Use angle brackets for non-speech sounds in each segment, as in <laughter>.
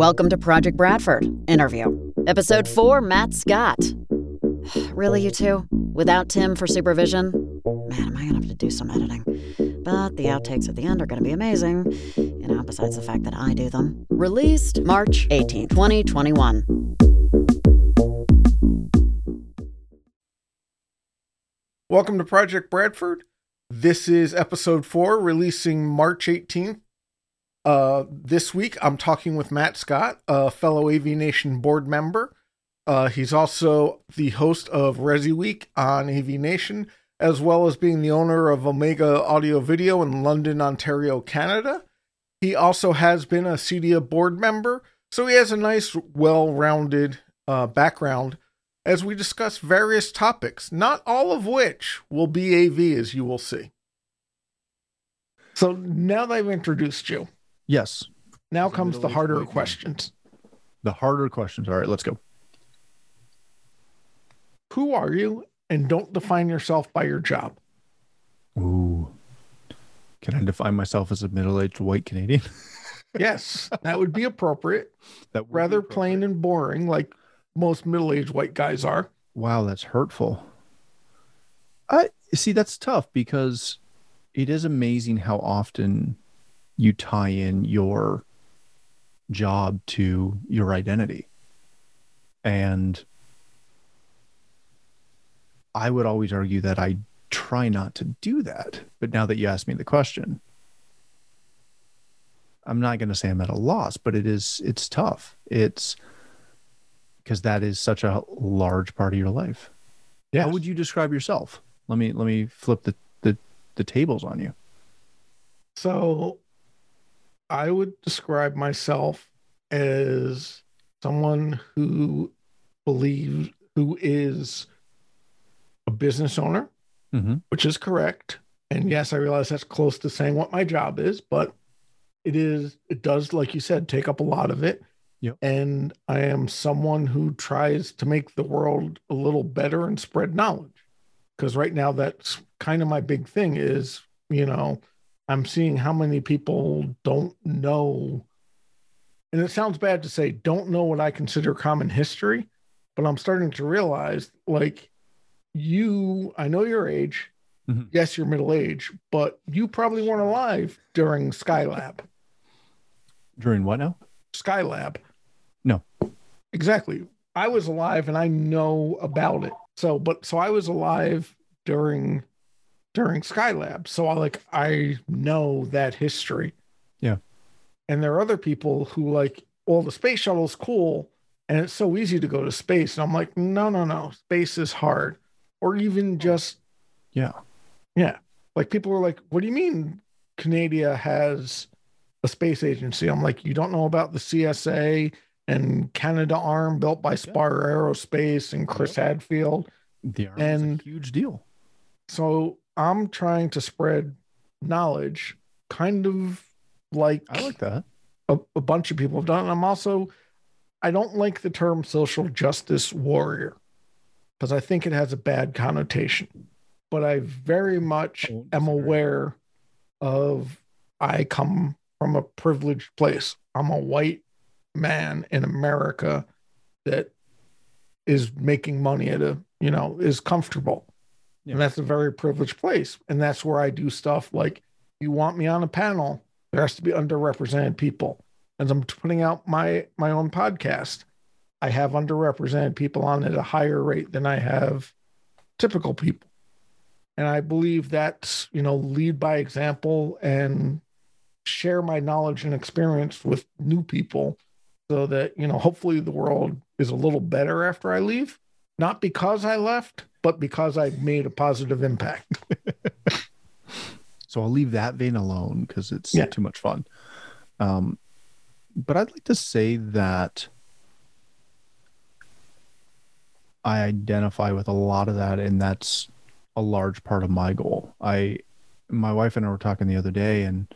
Welcome to Project Bradford interview. Episode 4 Matt Scott. <sighs> really, you two? Without Tim for supervision? Man, am I gonna have to do some editing. But the outtakes at the end are gonna be amazing. You know, besides the fact that I do them. Released March 18, 2021. Welcome to Project Bradford. This is episode four, releasing March 18th. Uh, this week, I'm talking with Matt Scott, a fellow AV Nation board member. Uh, he's also the host of Resi Week on AV Nation, as well as being the owner of Omega Audio Video in London, Ontario, Canada. He also has been a CEDIA board member, so he has a nice, well rounded uh, background as we discuss various topics, not all of which will be AV, as you will see. So now that I've introduced you, Yes. now comes the harder white man. questions. The harder questions. All right, let's go. Who are you? And don't define yourself by your job. Ooh. Can I define myself as a middle-aged white Canadian? <laughs> Yes, that would be appropriate. <laughs> that would be Rather plain and boring, like most middle aged white guys are. Wow, that's hurtful. I see that's tough because it is amazing how often you tie in your job to your identity. And I would always argue that I try not to do that. But now that you ask me the question, I'm not going to say I'm at a loss, but it is it's tough. It's because that is such a large part of your life. Yeah. How would you describe yourself? Let me let me flip the the, the tables on you. So I would describe myself as someone who believes, who is a business owner, Mm-hmm. which is correct. And yes, I realize that's close to saying what my job is, but it is, it does, like you said, take up a lot of it. Yep. And I am someone who tries to make the world a little better and spread knowledge. Because right now, that's kind of my big thing is, you know, I'm seeing how many people don't know. And it sounds bad to say don't know what I consider common history, but I'm starting to realize like you, I know your age. Mhm. Yes, you're middle age, but you probably weren't alive during Skylab. During what now? Skylab. No. Exactly. I was alive and I know about it. So, but so I was alive during during Skylab. So I like I know that history. Yeah. And there are other people who like, well, the space shuttle's cool and it's so easy to go to space. And I'm like, no, no, no. Space is hard. Or even just Yeah. yeah. Like people were like, what do you mean Canada has a space agency? I'm like, you don't know about the CSA and Canadarm built by Spar Aerospace and Chris Hadfield. The army And- is a huge deal. So I'm trying to spread knowledge, kind of like, I like that. a, a bunch of people have done. And I'm also, I don't like the term social justice warrior because I think it has a bad connotation. But I very much I am aware of I come from a privileged place. I'm a white man in America that is making money at a, you know, is comfortable. Yeah. And that's a very privileged place. And that's where I do stuff like you want me on a panel, there has to be underrepresented people. As I'm putting out my my own podcast, I have underrepresented people on at a higher rate than I have typical people. And I believe that's, you know, lead by example and share my knowledge and experience with new people so that, you know, hopefully the world is a little better after I leave. Not because I left, but because I made a positive impact. <laughs> So I'll leave that vein alone because it's Yeah. too much fun. Um, but I'd like to say that I identify with a lot of that, and that's a large part of my goal. I, my wife and I were talking the other day, and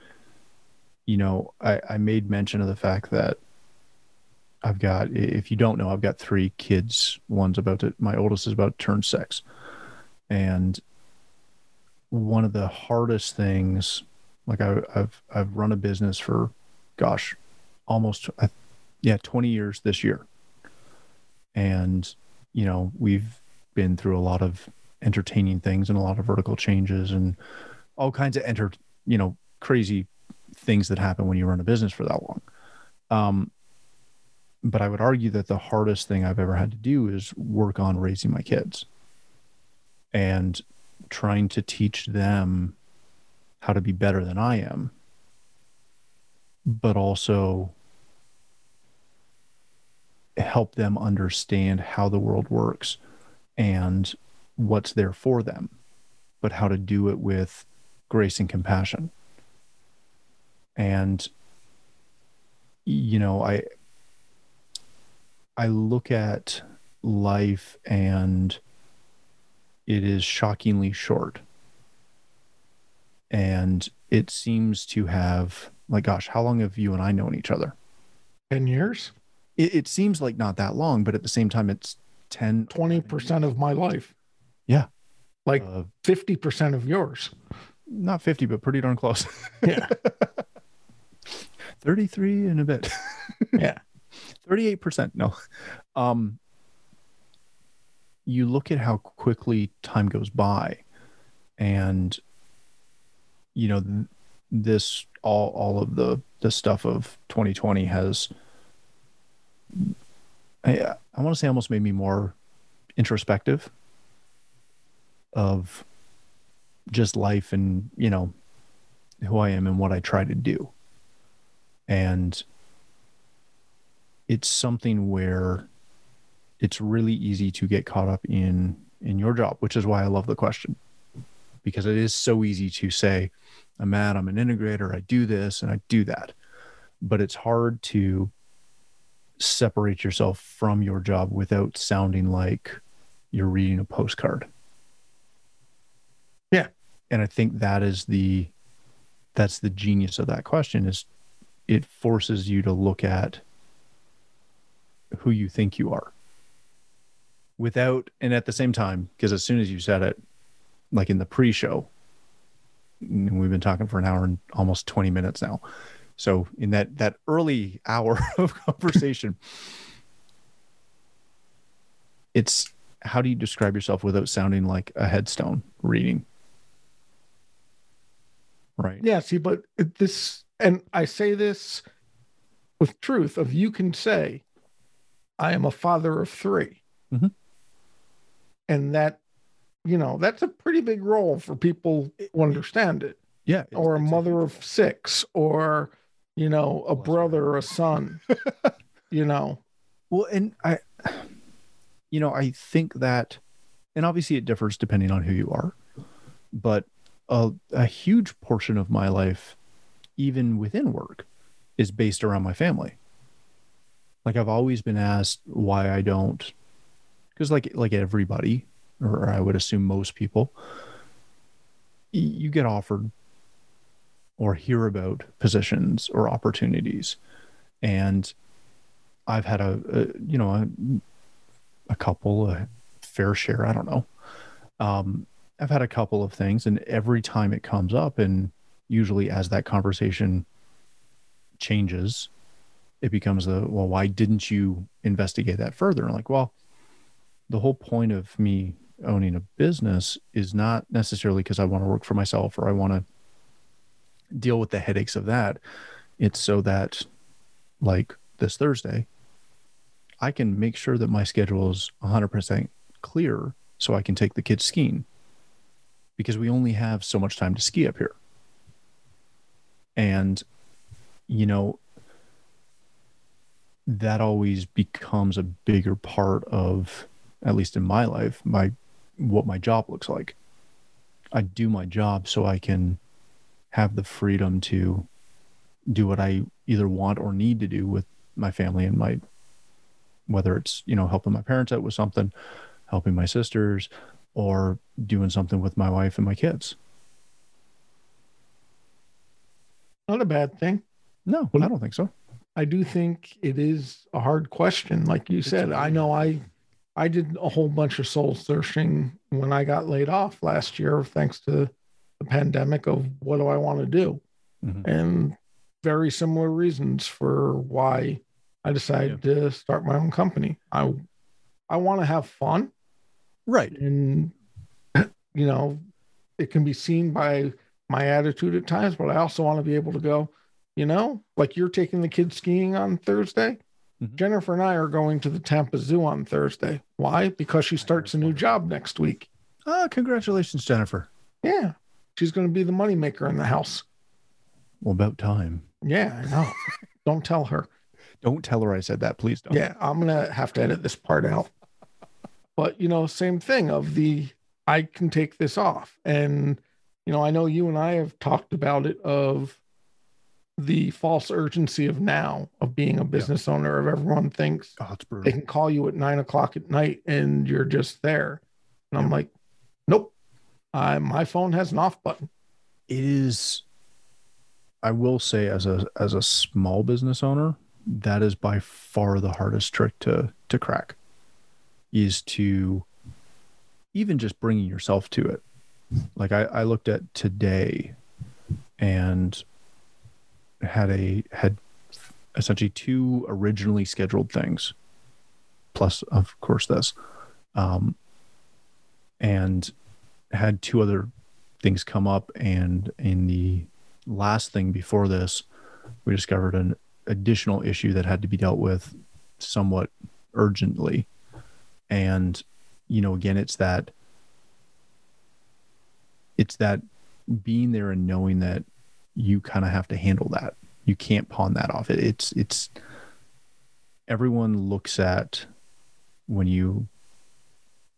you know, I, I made mention of the fact that I've got, if you don't know, I've got three kids. One's about to, my oldest is about to turn six, and one of the hardest things like I, I've I've run a business for gosh almost uh, Yeah, 20 years this year. And, you know, we've been through a lot of entertaining things and a lot of vertical changes and all kinds of enter, you know, crazy things that happen when you run a business for that long. Um, but I would argue that the hardest thing I've ever had to do is work on raising my kids and trying to teach them how to be better than I am, but also help them understand how the world works and what's there for them, but how to do it with grace and compassion. And, you know, I, I look at life and it is shockingly short. And it seems to have, like, gosh, how long have you and I known each other? 10 years? It, it seems like not that long, but at the same time, it's 10, 20% of my life. Yeah. Like uh, 50% of yours. not 50, but pretty darn close. Yeah. <laughs> 33 in a bit. <laughs> Yeah. 38%. No. Um, you look at how quickly time goes by and you know th- this all all of the the stuff of 2020 has I I want to say almost made me more introspective of just life and you know who I am and what I try to do and it's something where it's really easy to get caught up in in your job which is why i love the question. Because it is so easy to say i'm Matt i'm an integrator i do this and i do that. But it's hard to separate yourself from your job without sounding like you're reading a postcard. Yeah. and i think that is the that's the genius of that question is it forces you to look at who you think you are without and at the same time because as soon as you said it like in the pre-show we've been talking for an hour and almost 20 minutes now. So in that that early hour <laughs> of conversation it's how do you describe yourself without sounding like a headstone reading? Right. Yeah, see, but this, and I say this with truth of you can say, I am a father of 3 Mhm. And that, you know, that's a pretty big role for people who understand it. yeah Or a mother of six, or, you know, a brother or a son, <laughs> you know. Well, and I, you know, I think that, and obviously it differs depending on who you are, but a, a huge portion of my life, even within work, is based around my family. Like I've always been asked why I don't, because like like everybody, or I would assume most people, you get offered or hear about positions or opportunities, and I've had a, a you know a, a couple a fair share I don't know. Um I've had a couple of things and every time it comes up and usually as that conversation changes it becomes a well why didn't you investigate that further and like well the whole point of me owning a business is not necessarily because I want to work for myself or I want to deal with the headaches of that it's so that like this Thursday I can make sure that my schedule is 100% clear so I can take the kids skiing because we only have so much time to ski up here. And, you know, that always becomes a bigger part of, at least in my life, my what my job looks like. I do my job so I can have the freedom to do what I either want or need to do with my family and my whether it's you know helping my parents out with something helping my sisters or doing something with my wife and my kids Not a bad thing. no well, i don't think so I do think it is a hard question. Like you said, I know I I did a whole bunch of soul searching when I got laid off last year, thanks to the pandemic of what do I want to do? Mhm. And very similar reasons for why I decided to start my own company. I I want to have fun, Right. and you know, it can be seen by my attitude at times, but I also want to be able to go, you know, like you're taking the kids skiing on Thursday. Mhm. Jennifer and I are going to the Tampa Zoo on Thursday. Why? Because she starts a new job next week. Ah, congratulations, Jennifer. Yeah. She's going to be the moneymaker in the house. Well, about time. Yeah, I know. <laughs> don't tell her. Don't tell her I said that, please don't. Yeah, I'm going to have to edit this part out. But, you know, same thing of the I can take this off. And, you know, I know you and I have talked about it of the false urgency of now of being a business owner of everyone thinks Oh, they can call you at nine o'clock at night and you're just there. And I'm like, nope. I, my phone has an off button. It is. I will say, as a as a small business owner, that is by far the hardest trick to to crack. Is to even just bringing yourself to it. Like I, I looked at today, and had a had essentially two originally scheduled things, plus of course this, um, and had two other things come up and in the last thing before this we discovered an additional issue that had to be dealt with somewhat urgently. And you know again it's that it's that being there and knowing that you kind of have to handle that. You can't pawn that off. It it's it's everyone looks at when you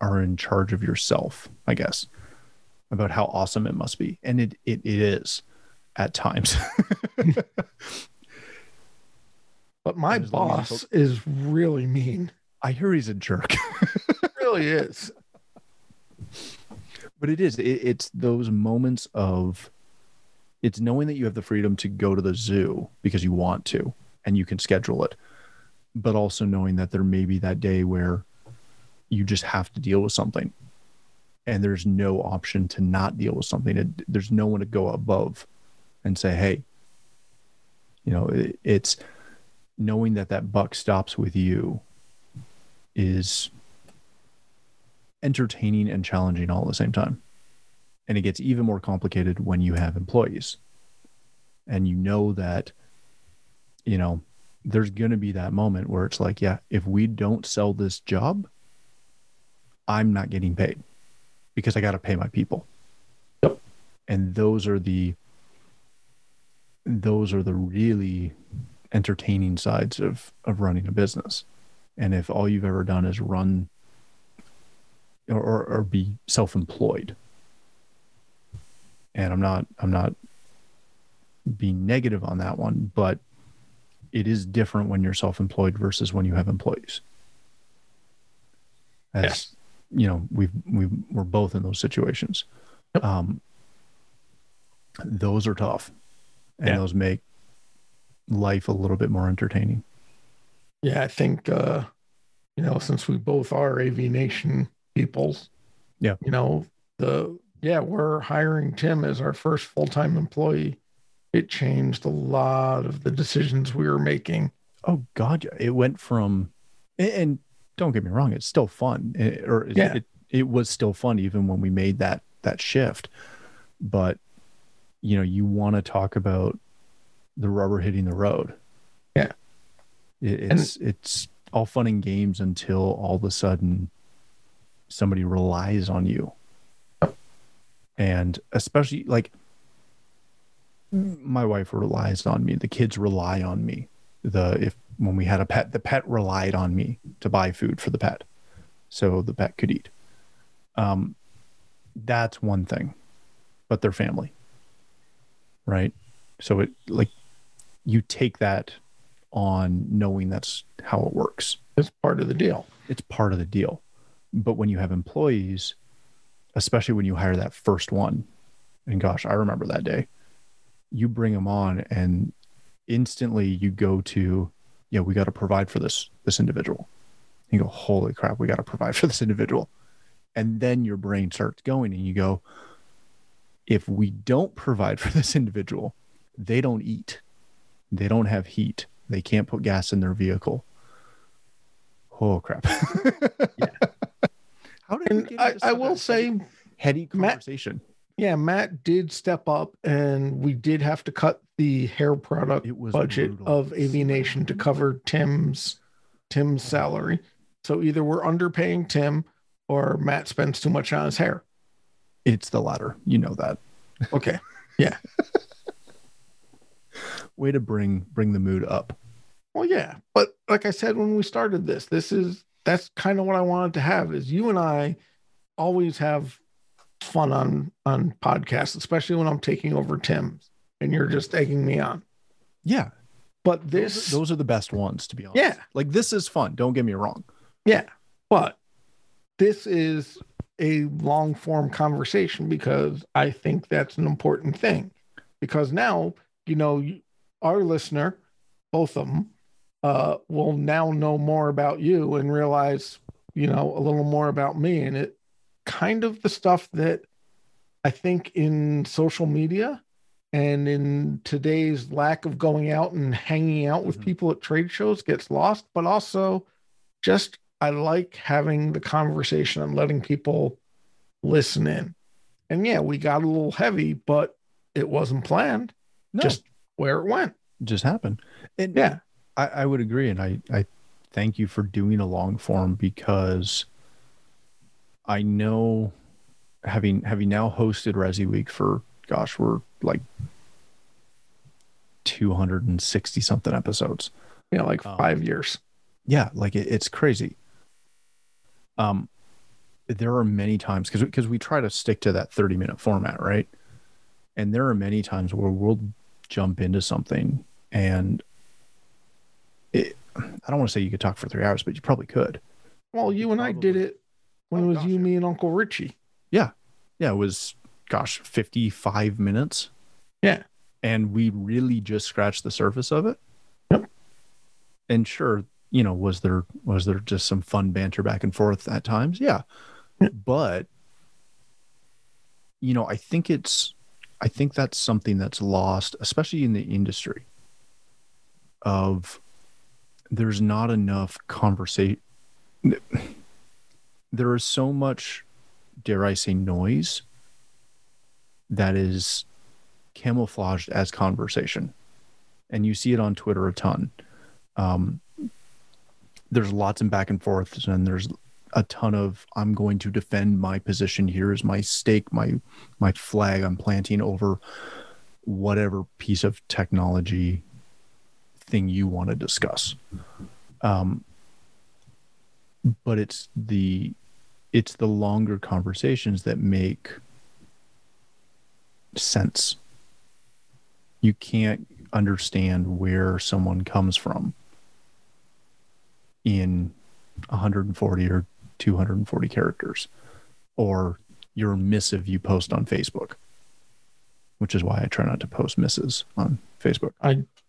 are in charge of yourself i guess about how awesome it must be. And it it, it is at times. <laughs> But my And as long as boss is really mean. i hear he's a jerk. <laughs> Really is. but it is it, it's those moments of it's knowing that you have the freedom to go to the zoo because you want to and you can schedule it but also knowing that there may be that day where you just have to deal with something and there's no option to not deal with something it, there's no one to go above and say hey you know it, it's knowing that that buck stops with you is entertaining and challenging all at the same time. And it gets even more complicated when you have employees. And you know that, you know, there's going to be that moment where it's like, yeah, if we don't sell this job, I'm not getting paid because I got to pay my people. Yep. And those are the, those are the really entertaining sides of, of running a business. And if all you've ever done is run or, or, or be self-employed and i'm not i'm not being negative on that one but it is different when you're self-employed versus when you have employees as Yes. you know we've we we're both in those situations Yep. um those are tough and Yeah. those make life a little bit more entertaining Yeah, I think uh, you know, since we both are AV Nation peoples, Yeah. you know, the yeah, we're hiring Tim as our first full-time employee. It changed a lot of the decisions we were making. Oh God, it went from, and, and don't get me wrong, it's still fun, eh, or it, Yeah. it, it was still fun even when we made that that shift. But you know, you want to talk about the rubber hitting the road. Yeah. It, And- it's it's all fun and games until all of a sudden somebody relies on you, and especially like my wife relies on me, the kids rely on me. The if when we had a pet the pet relied on me to buy food for the pet so the pet could eat. Um that's one thing but their family right? So it like you take that on knowing that's how it works. It's part of the deal. it's part of the deal. But when you have employees especially when you hire that first one. And gosh i remember that day. You bring them on and instantly you go to yeah we got to provide for this this individual. You go holy crap we got to provide for this individual. And then your brain starts going and you go if we don't provide for this individual they don't eat. They don't have heat. They can't put gas in their vehicle. Oh crap! <laughs> How did we And get I, into I will say, heady Matt- conversation? yeah, Matt did step up, and we did have to cut the hair product It was budget brutal. of AV Nation to cover Tim's Tim's salary. So either we're underpaying Tim, or Matt spends too much on his hair. It's the latter. You know that. Okay. Yeah. <laughs> Way to bring bring the mood up. Well, yeah, but like I said when we started this, this is that's kind of what I wanted to have. Is you and I always have fun on on podcasts, especially when I'm taking over Tim's and you're just egging me on. Yeah, But those, this, those are the best ones, to be honest. Yeah. like this is fun. Don't get me wrong. yeah, but this is a long form conversation because I think that's an important thing. Because now, you know, our listener, both of them, uh, will now know more about you and realize, you know, a little more about me. And it kind of the stuff that I think in social media and in today's lack of going out and hanging out with Mhm. people at trade shows gets lost, but also just I like having the conversation and letting people listen in. And yeah, we got a little heavy, but it wasn't planned, No, just where it went. just happened. And Yeah. I, I would agree, and I, I thank you for doing a long form because I know having having now hosted Resi Week for gosh, we're like two hundred and sixty something episodes. You know, like Um, five years. Yeah, like it, it's crazy. Um, there are many times because because we try to stick to that thirty minute format, right? And there are many times where we'll jump into something and. I don't want to say you could talk for three hours, but you probably could. Well, you and I did it when Oh, it was gosh, you, yeah. me, and Uncle Richie. Yeah, Yeah. it was gosh, fifty five minutes. Yeah. and we really just scratched the surface of it. Yep. And sure, you know, was there was there just some fun banter back and forth at times? Yeah. Yeah. But you know, I think it's I think that's something that's lost, especially in the industry of there's not enough conversation there is so much dare I say noise that is camouflaged as conversation. And you see it on Twitter a ton. Um, there's lots of back and forths, and there's a ton of I'm going to defend my position. Here is my stake, my my flag I'm planting over whatever piece of technology thing you want to discuss. Um, but it's the it's the longer conversations that make sense. You can't understand where someone comes from in 140 or 240 characters or your missive you post on Facebook, which is why I try not to post misses on Facebook.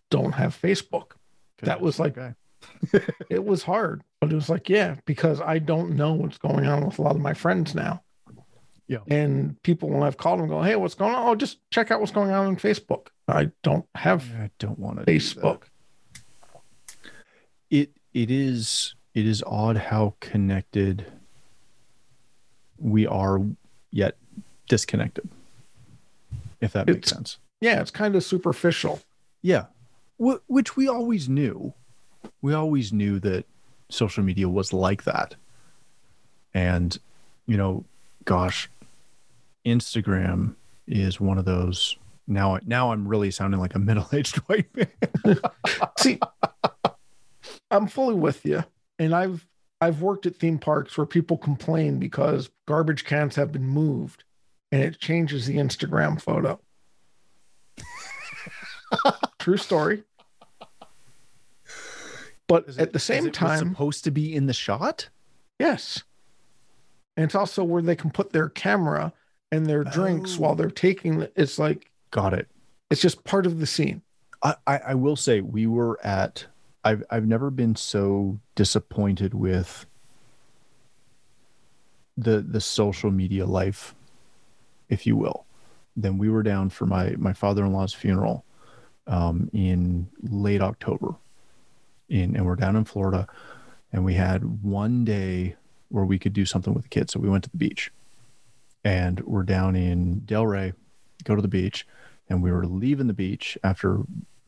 Don't have Facebook. That was like- okay. <laughs> It was hard, but it was like, yeah, because I don't know what's going on with a lot of my friends now. Yeah. And people, when I've called them, go, hey, what's going on? Oh, just check out what's going on on Facebook. I don't have I don't want to Facebook. it it is it is odd how connected we are yet disconnected if that makes It's- sense Yeah, it's kind of superficial. yeah which we always knew we always knew that social media was like that and you know gosh instagram is one of those now now i'm really sounding like a <laughs> middle-aged white man <laughs> See, I'm fully with you. And I've I've worked at theme parks where people complain because garbage cans have been moved and it changes the Instagram photo. <laughs> True story. But Is at it- the same it time, supposed to be in the shot yes. And it's also where they can put their camera and their drinks Oh. while they're taking the- it's like got it it's just part of the scene. I, I, I will say we were at I've I've never been so disappointed with the the social media life, if you will. Then we were down for my my father in law's funeral um, in late October, in, and we're down in Florida, and we had one day where we could do something with the kids. So we went to the beach, and we're down in Delray, go to the beach, and we were leaving the beach after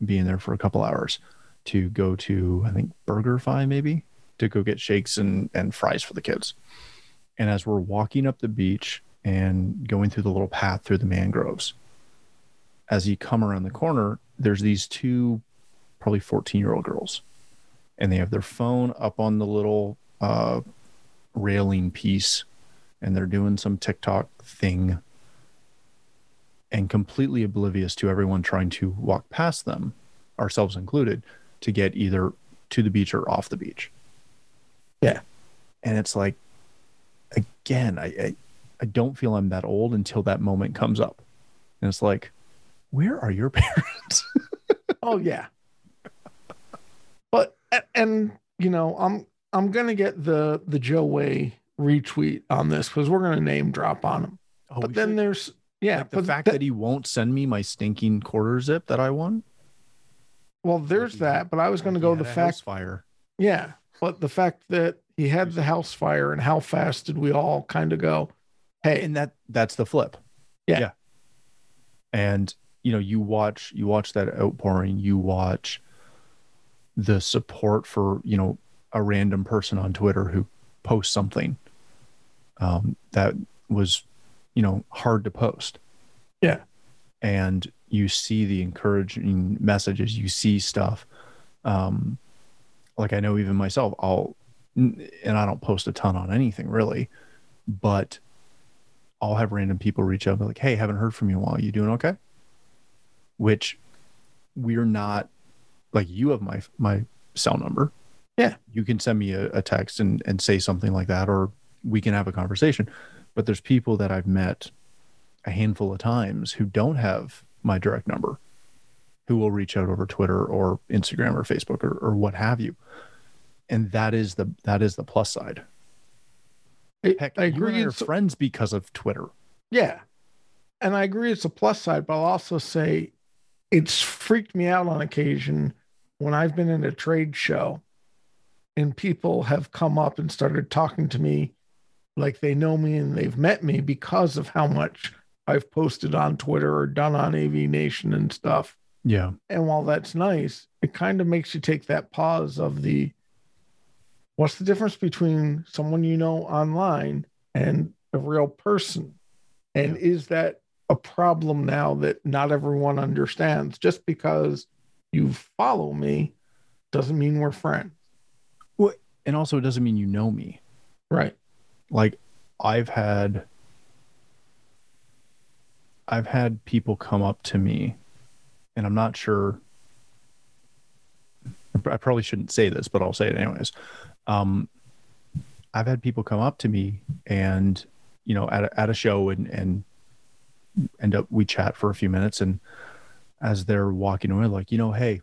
being there for a couple hours to go to I think BurgerFi maybe to go get shakes and and fries for the kids. And as we're walking up the beach and going through the little path through the mangroves, as you come around the corner, there's these two probably 14 year old girls and they have their phone up on the little uh, railing piece and they're doing some TikTok thing and completely oblivious to everyone trying to walk past them, ourselves included, to get either to the beach or off the beach. Yeah. And it's like, again, I, I, I don't feel I'm that old until that moment comes up. And it's like, where are your <laughs> parents? oh yeah. And you know, I'm I'm gonna get the the Joe Way retweet on this because we're gonna name drop on him. Oh, but then should- there's yeah, like the fact th- that he won't send me my stinking quarter zip that I won. well, there's he- that. But I was gonna go the fact fire. Yeah, but the fact that he had the house fire and how fast did we all kind of go, hey, and that that's the flip Yeah. and you know you watch you watch that outpouring you watch the support for you know a random person on twitter who posts something um, that was you know hard to post Yeah. and you see the encouraging messages you see stuff um like i know even myself i'll and i don't post a ton on anything really but I'll have random people reach out and be like, "Hey, haven't heard from you in a while. You doing okay?" Which we're not like you have my my cell number. Yeah. You can send me a, a text and and say something like that, or we can have a conversation. But there's people that I've met a handful of times who don't have my direct number, who will reach out over Twitter or Instagram or Facebook or, or what have you. And that is the that is the plus side. I, Heck, I you agree. I are friends because of Twitter. Yeah. And I agree it's a plus side, but I'll also say it's freaked me out on occasion when I've been in a trade show and people have come up and started talking to me like they know me and they've met me because of how much I've posted on Twitter or done on AV Nation and stuff. Yeah. And while that's nice, it kind of makes you take that pause of the what's the difference between someone you know online and a real person? And is that a problem now that not everyone understands? Just because you follow me doesn't mean we're friends. Well, And also it doesn't mean you know me. Right. Like I've had I've had people come up to me and I'm not sure I probably shouldn't say this, but I'll say it anyways. Um I've had people come up to me and you know at a, at a show and and end up we chat for a few minutes and as they're walking away like, you know, hey,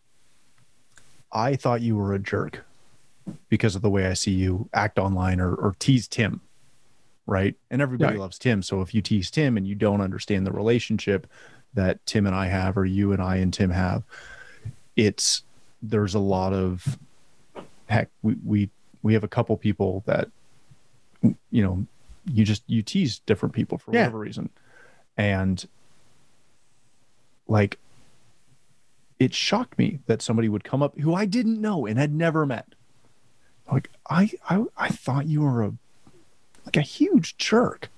I thought you were a jerk because of the way I see you act online or, or tease Tim. Right. And everybody Right. loves Tim. So if you tease Tim and you don't understand the relationship that Tim and I have, or you and I and Tim have, it's there's a lot of heck, we we we have a couple people that you know, you just you tease different people for Yeah. whatever reason. And like it shocked me that somebody would come up who I didn't know and had never met. Like I I I thought you were a like a huge jerk.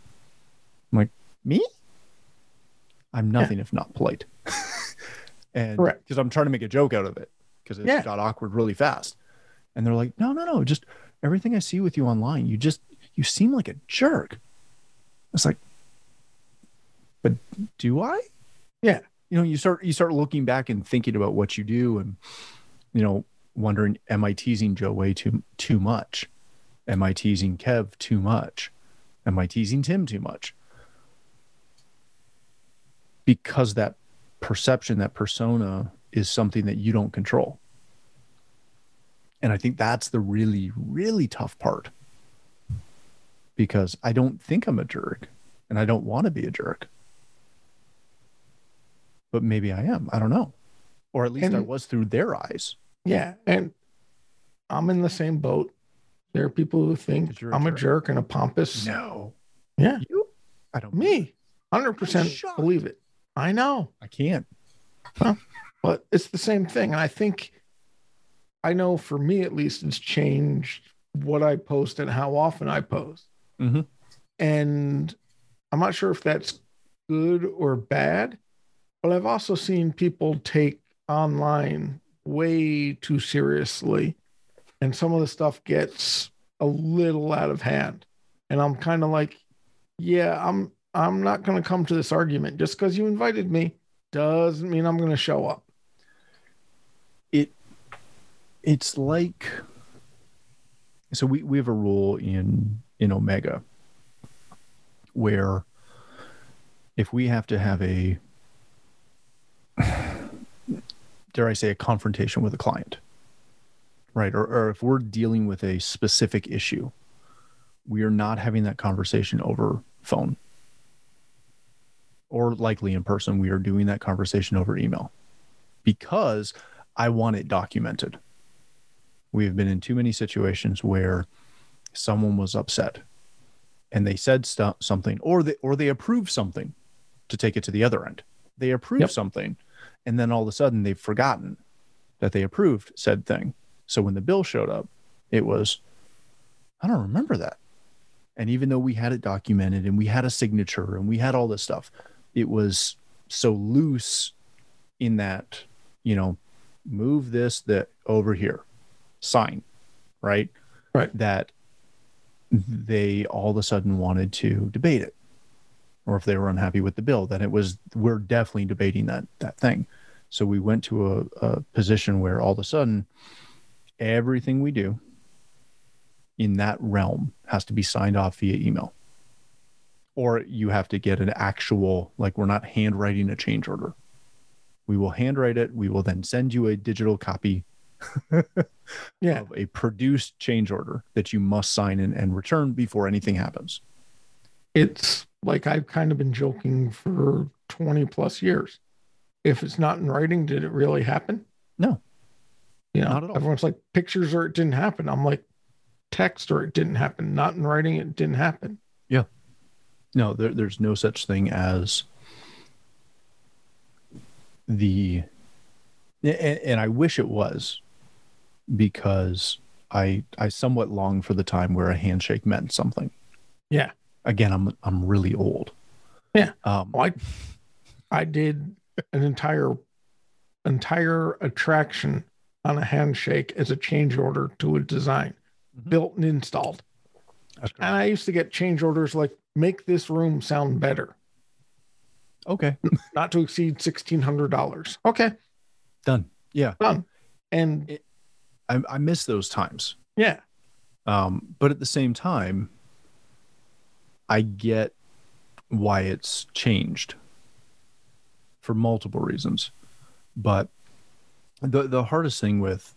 I'm like, me? I'm nothing if not polite. <laughs> and because I'm trying to make a joke out of it because it Yeah. got awkward really fast. And they're like, no, no, no, just everything I see with you online, you just you seem like a jerk. It's like, but do I? Yeah. You know, you start you start looking back and thinking about what you do and you know, wondering, am I teasing Joe way too too much? Am I teasing Kev too much? Am I teasing Tim too much? Because that perception, that persona is something that you don't control. And I think that's the really, really tough part. Because I don't think I'm a jerk and I don't want to be a jerk. But maybe I am. I don't know. Or at least I was through their eyes. Yeah. And I'm in the same boat. There are people who think I'm a jerk. jerk and a pompous. No. Yeah. You? I don't. Me, 100% believe it. I know. I can't. but it's the same thing. And I think, I know for me at least, it's changed what I post and how often I post. Mhm. And I'm not sure if that's good or bad, but I've also seen people take online way too seriously. And some of the stuff gets a little out of hand. And I'm kind of like, yeah, I'm I'm not going to come to this argument just because you invited me doesn't mean I'm going to show up. it it's like so we we have a rule in in omega where if we have to have a dare i say a confrontation with a client right or, or if we're dealing with a specific issue we are not having that conversation over phone or likely in person we are doing that conversation over email because I want it documented. We have been in too many situations where someone was upset and they said stu- something or they or they approved something to take it to the other end. They approved Yep. something and then all of a sudden they've forgotten that they approved said thing. So when the bill showed up, it was I don't remember that. And even though we had it documented and we had a signature and we had all this stuff, it was so loose in that, you know, move this that over here, sign, right? Right. That they all of a sudden wanted to debate it. Or if they were unhappy with the bill, then it was we're definitely debating that that thing. So we went to a, a position where all of a sudden everything we do in that realm has to be signed off via email. Or you have to get an actual, like we're not handwriting a change order. We will handwrite it. We will then send you a digital copy <laughs> Yeah. of a produced change order that you must sign in and return before anything happens. It's like I've kind of been joking for 20 plus years. If it's not in writing, did it really happen? No. You know, Not at all. everyone's like pictures or it didn't happen. I'm like text or it didn't happen. Not in writing, it didn't happen. Yeah. No, there, there's no such thing as the, and, and I wish it was because I I somewhat long for the time where a handshake meant something. Yeah. Again, I'm I'm really old. Yeah. Um, Well, I, I did an entire entire attraction on a handshake as a change order to a design Mhm. built and installed. that's. And I used to get change orders like make this room sound better, okay, <laughs> not to exceed sixteen hundred dollars. Okay, done. Yeah, done. And I, I miss those times. yeah, Um, but at the same time, I get why it's changed for multiple reasons. But the the hardest thing with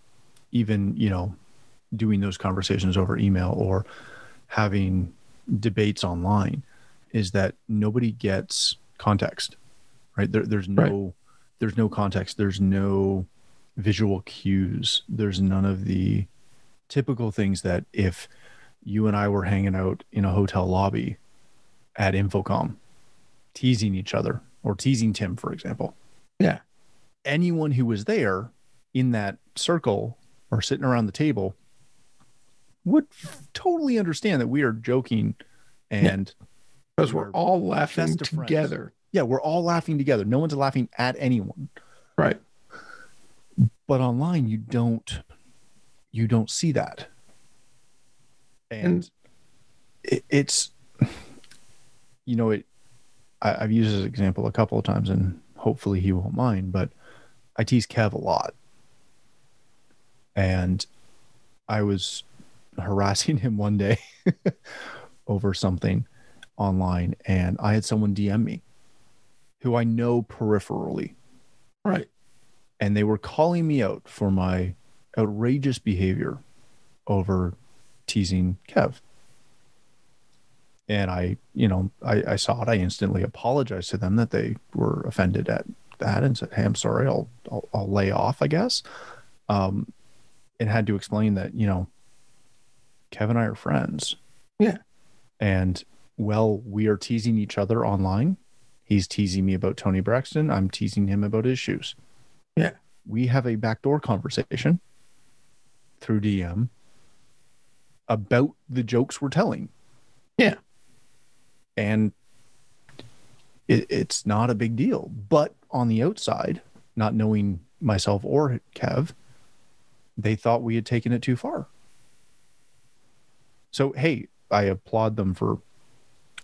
even, you know, doing those conversations over email or having debates online is that nobody gets context. Right? There, there's no there's no context. There's no visual cues. There's none of the typical things that if you and I were hanging out in a hotel lobby at InfoComm, teasing each other or teasing Tim, for example. Yeah. Anyone who was there in that circle or sitting around the table would totally understand that we are joking and because we're We're all laughing of friends. together. yeah, we're all laughing together. No one's laughing at anyone. Right. But online you don't you don't see that. And, And- it, it's you know it I, I've used this example a couple of times and hopefully he won't mind, but I tease Kev a lot. And I was harassing him one day <laughs> over something online and I had someone DM me who I know peripherally Right. and they were calling me out for my outrageous behavior over teasing Kev. And I, you know, I, I saw it. I instantly apologized to them that they were offended at that and said, "Hey, I'm sorry. I'll I'll, I'll lay off, I guess." Um, and had to explain that, you know, Kevin and I are friends. Yeah. And well, we are teasing each other online. He's teasing me about Toni Braxton. I'm teasing him about his shoes. Yeah. We have a backdoor conversation through DM about the jokes we're telling. Yeah. And it, it's not a big deal. But on the outside, not knowing myself or Kev, they thought we had taken it too far. So, hey, I applaud them for,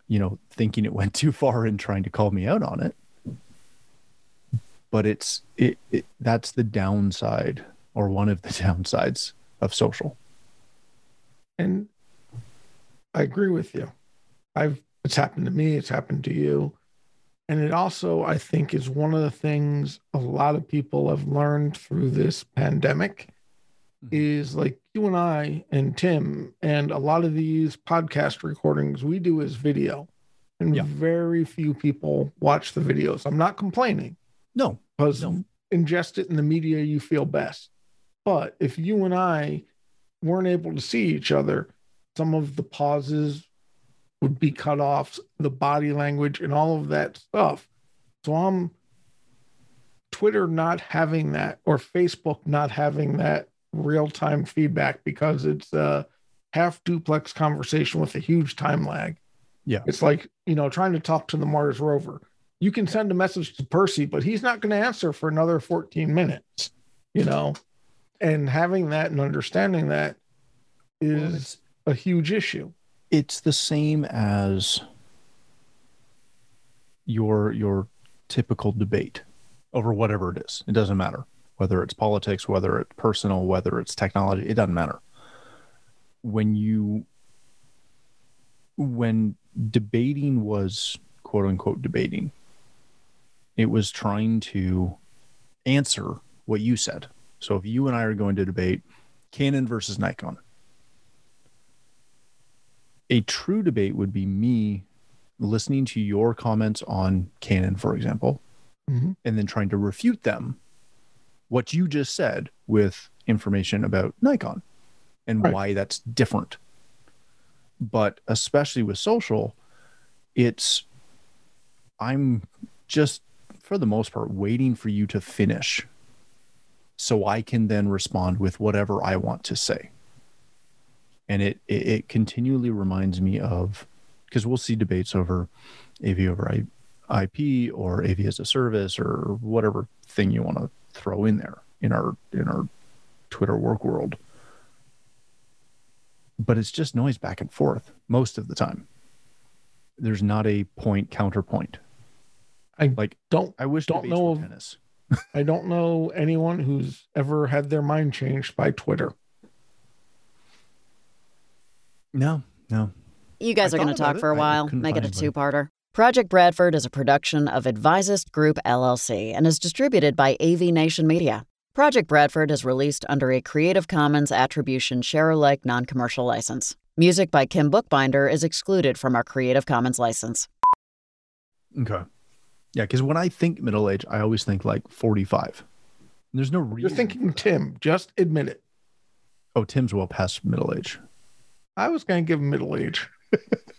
you know, thinking it went <laughs> too far and trying to call me out on it. But it's it, it that's the downside or one of the <laughs> downsides of social. And I agree with you. I've it's happened to me, it's happened to you. And it also, I think, is one of the things a lot of people have learned through this pandemic mm-hmm. is like you and I and Tim and a lot of these podcast recordings we do is video. And Yeah. very few people watch the videos. I'm not complaining No, because No. ingest it in the media you feel best. But if you and I weren't able to see each other, some of the pauses would be cut off, the body language and all of that stuff. So I'm Twitter not having that or Facebook not having that real time feedback because it's a half duplex conversation with a huge time lag. Yeah. It's like, you know, trying to talk to the Mars rover. You can send a message to Percy, but he's not going to answer for another 14 minutes, you know? And having that and understanding that is it's, a huge issue. It's the same as your your typical debate over whatever it is. It doesn't matter whether it's politics, whether it's personal, whether it's technology. It doesn't matter. When you when debating was quote unquote debating, it was trying to answer what you said. So if you and I are going to debate Canon versus Nikon, a true debate would be me listening to your comments on Canon, for example, Mhm. and then trying to refute them, what you just said with information about Nikon and Right. why that's different. But especially with social, it's, I'm just for the most part waiting for you to finish so I can then respond with whatever I want to say and it it, it continually reminds me of because we'll see debates over AV over I, IP or AV as a service or whatever thing you want to throw in there in our in our Twitter work world. But it's just noise back and forth most of the time. There's not a point counterpoint. I like Don't I wish Don't know of- tennis. <laughs> I don't know anyone who's ever had their mind changed by Twitter. No, no. You guys I are going to talk it. for a while. Make it a two parter. Project Bradford is a production of Advisist Group LLC and is distributed by AV Nation Media. Project Bradford is released under a Creative Commons Attribution Share Alike non commercial license. Music by Kim Bookbinder is excluded from our Creative Commons license. Okay. Yeah, because when I think middle age, I always think like 45. There's no reason. You're thinking Tim, just admit it. Oh, Tim's well past middle age. I was going to give him middle age. <laughs>